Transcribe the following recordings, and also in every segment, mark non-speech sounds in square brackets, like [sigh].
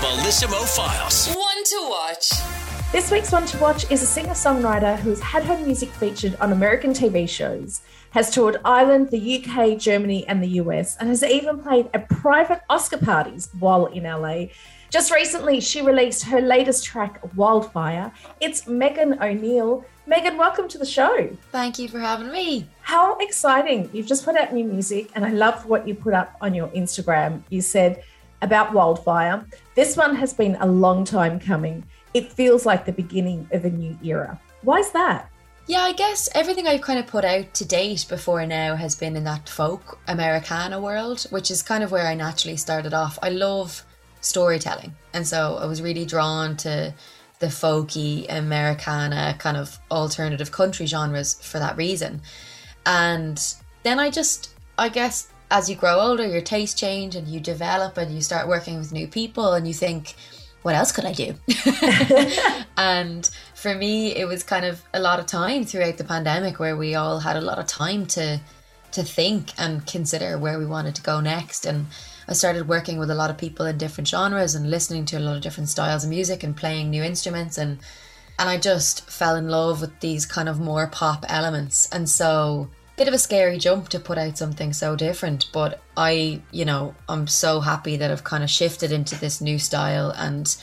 Bellissimo Files. One to watch. This week's One to Watch is a singer songwriter who's had her music featured on American TV shows, has toured Ireland, the UK, Germany, and the US, and has even played at private Oscar parties while in LA. Just recently, she released her latest track, Wildfire. It's Megan O'Neill. Megan, welcome to the show. Thank you for having me. How exciting! You've just put out new music, and I love what you put up on your Instagram. You said about Wildfire, this one has been a long time coming. It feels like the beginning of a new era. Why is that? Yeah, I guess everything I've kind of put out to date before now has been in that folk Americana world, which is kind of where I naturally started off. I love storytelling, and so I was really drawn to the folky Americana kind of alternative country genres for that reason. And then I just, I guess, as you grow older, your tastes change and you develop and you start working with new people and you think, what else could I do? [laughs] and for me, it was kind of a lot of time throughout the pandemic where we all had a lot of time to to think and consider where we wanted to go next. And I started working with a lot of people in different genres and listening to a lot of different styles of music and playing new instruments and and I just fell in love with these kind of more pop elements. And so bit of a scary jump to put out something so different, but I, you know, I'm so happy that I've kind of shifted into this new style and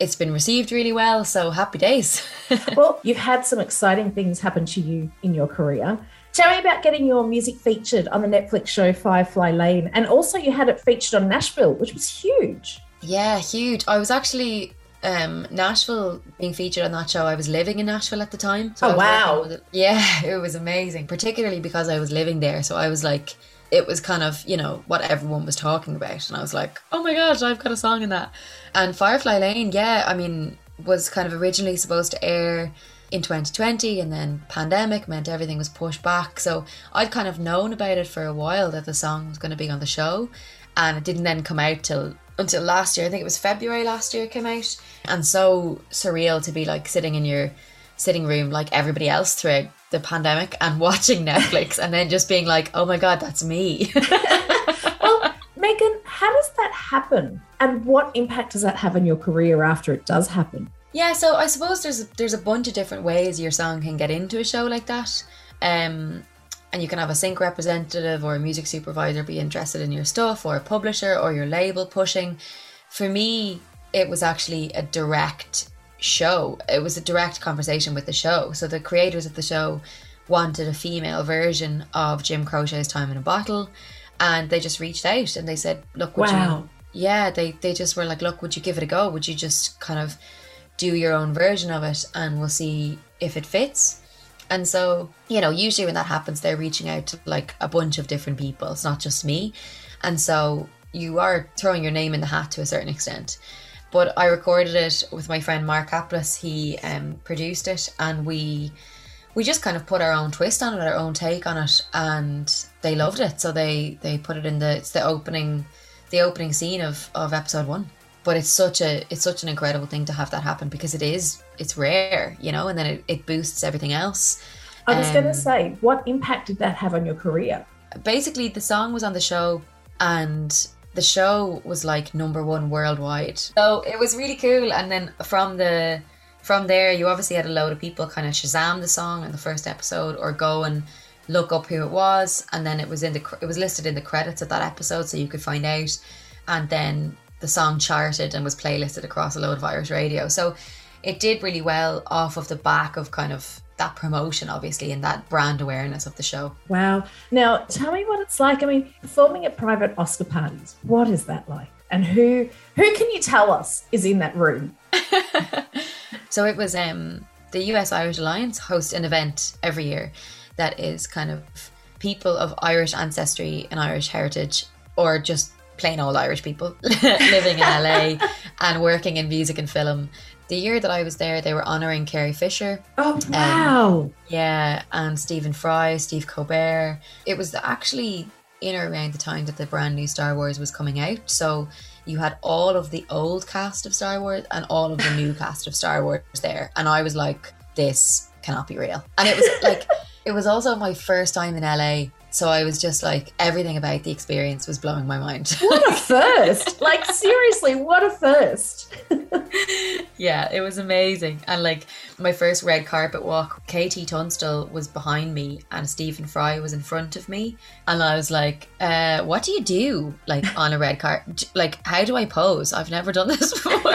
it's been received really well. So happy days. [laughs] well, you've had some exciting things happen to you in your career. Tell me about getting your music featured on the Netflix show Firefly Lane. And also, you had it featured on Nashville, which was huge. Yeah, huge. I was actually um, Nashville being featured on that show, I was living in Nashville at the time. So oh wow! It. Yeah, [laughs] it was amazing, particularly because I was living there. So I was like, it was kind of you know what everyone was talking about, and I was like, oh my god, I've got a song in that. And Firefly Lane, yeah, I mean, was kind of originally supposed to air in 2020 and then pandemic meant everything was pushed back so i'd kind of known about it for a while that the song was going to be on the show and it didn't then come out till until last year. I think it was February last year it came out. And so surreal to be like sitting in your sitting room like everybody else throughout the pandemic and [laughs] watching Netflix and then just being like, oh my God, that's me. [laughs] well, Megan, how does that happen? And what impact does that have on your career after it does happen? Yeah, so I suppose there's there's a bunch of different ways your song can get into a show like that. Um, and you can have a sync representative or a music supervisor be interested in your stuff or a publisher or your label pushing. For me, it was actually a direct show. It was a direct conversation with the show. So the creators of the show wanted a female version of Jim Croce's Time in a Bottle and they just reached out and they said, "Look, would wow. you Yeah, they they just were like, "Look, would you give it a go? Would you just kind of do your own version of it and we'll see if it fits?" And so, you know, usually when that happens, they're reaching out to like a bunch of different people. It's not just me. And so you are throwing your name in the hat to a certain extent. But I recorded it with my friend Mark Kaplis. He um, produced it, and we we just kind of put our own twist on it, our own take on it, and they loved it. So they they put it in the it's the opening the opening scene of of episode one. But it's such a it's such an incredible thing to have that happen because it is it's rare, you know, and then it, it boosts everything else. I was um, going to say, what impact did that have on your career? Basically, the song was on the show, and the show was like number one worldwide. So it was really cool. And then from the from there, you obviously had a load of people kind of Shazam the song in the first episode, or go and look up who it was, and then it was in the it was listed in the credits of that episode, so you could find out. And then the song charted and was playlisted across a load of Irish radio. So it did really well off of the back of kind of that promotion, obviously, and that brand awareness of the show. Wow. Now, tell me what it's like. I mean, performing at private Oscar parties, what is that like? And who who can you tell us is in that room? [laughs] [laughs] so it was um, the US Irish Alliance host an event every year that is kind of people of Irish ancestry and Irish heritage, or just plain old Irish people [laughs] living in LA [laughs] and working in music and film the year that I was there, they were honouring Carrie Fisher. Oh um, wow! Um, yeah, and Stephen Fry, Steve Colbert. It was actually in or around the time that the brand new Star Wars was coming out. So you had all of the old cast of Star Wars and all of the new [laughs] cast of Star Wars there, and I was like, this cannot be real. And it was like, it was also my first time in LA So I was just like, everything about the experience was blowing my mind. [laughs] What a [laughs] first! like, seriously, what a first! yeah, it was amazing. And like, my first red carpet walk, KT Tunstall was behind me and Stephen Fry was in front of me. And I was like, uh, what do you do, like, on a red carpet? Like, how do I pose? I've never done this [laughs] before.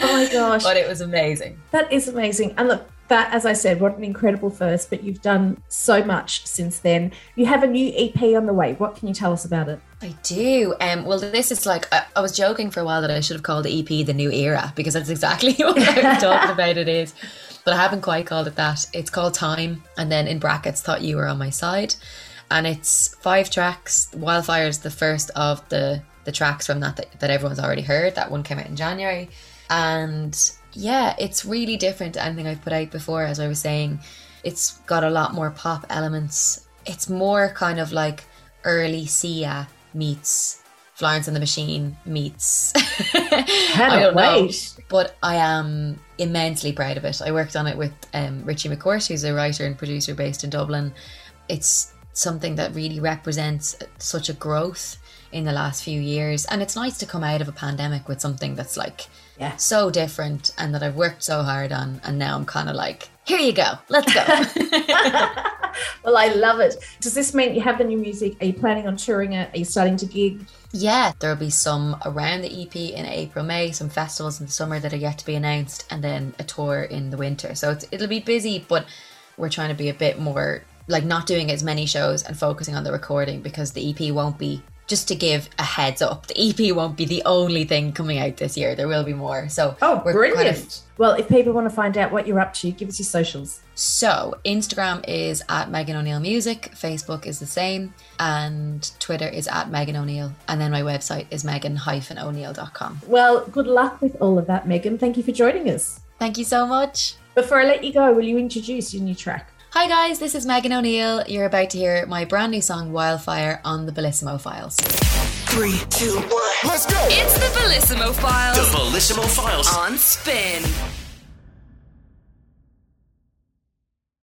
Oh my gosh. But it was amazing. That is amazing. And look, that, as I said, what an incredible first, but you've done so much since then. You have a new EP on the way. What can you tell us about it? I do. Um, well, this is like, I, I was joking for a while that I should have called the EP The New Era because that's exactly [laughs] what I [laughs] was talking about it is. But I haven't quite called it that. It's called Time, and then in brackets, Thought You Were on My Side. And it's five tracks. Wildfire is the first of the, the tracks from that, that that everyone's already heard. That one came out in January. And yeah, it's really different to anything I've put out before. As I was saying, it's got a lot more pop elements. It's more kind of like early Sia meets Florence and the Machine meets. [laughs] I don't wait. Know, but I am immensely proud of it. I worked on it with um, Richie McCourt, who's a writer and producer based in Dublin. It's something that really represents such a growth in the last few years, and it's nice to come out of a pandemic with something that's like yeah. so different and that I've worked so hard on. And now I'm kind of like, here you go, let's go. [laughs] well, I love it. Does this mean you have the new music? Are you planning on touring it? Are you starting to gig? Yeah, there'll be some around the EP in April, May, some festivals in the summer that are yet to be announced, and then a tour in the winter. So it'll be busy, but we're trying to be a bit more like not doing as many shows and focusing on the recording because the EP won't be just to give a heads up, the EP won't be the only thing coming out this year. There will be more. So oh, brilliant! Kind of... well, if people want to find out what you're up to, give us your socials. So Instagram is at Megan O'Neill Music, Facebook is the same, and Twitter is at Megan O'Neill, and then my website is megan-o'neill.com. Well, good luck with all of that, Megan. Thank you for joining us. Thank you so much. Before I let you go, will you introduce your new track? Hi guys, this is Megan O'Neill. You're about to hear my brand new song Wildfire on the Bellissimo Files. Three, two, one, let's go! It's the Bellissimo Files. The Bellissimo Files on spin.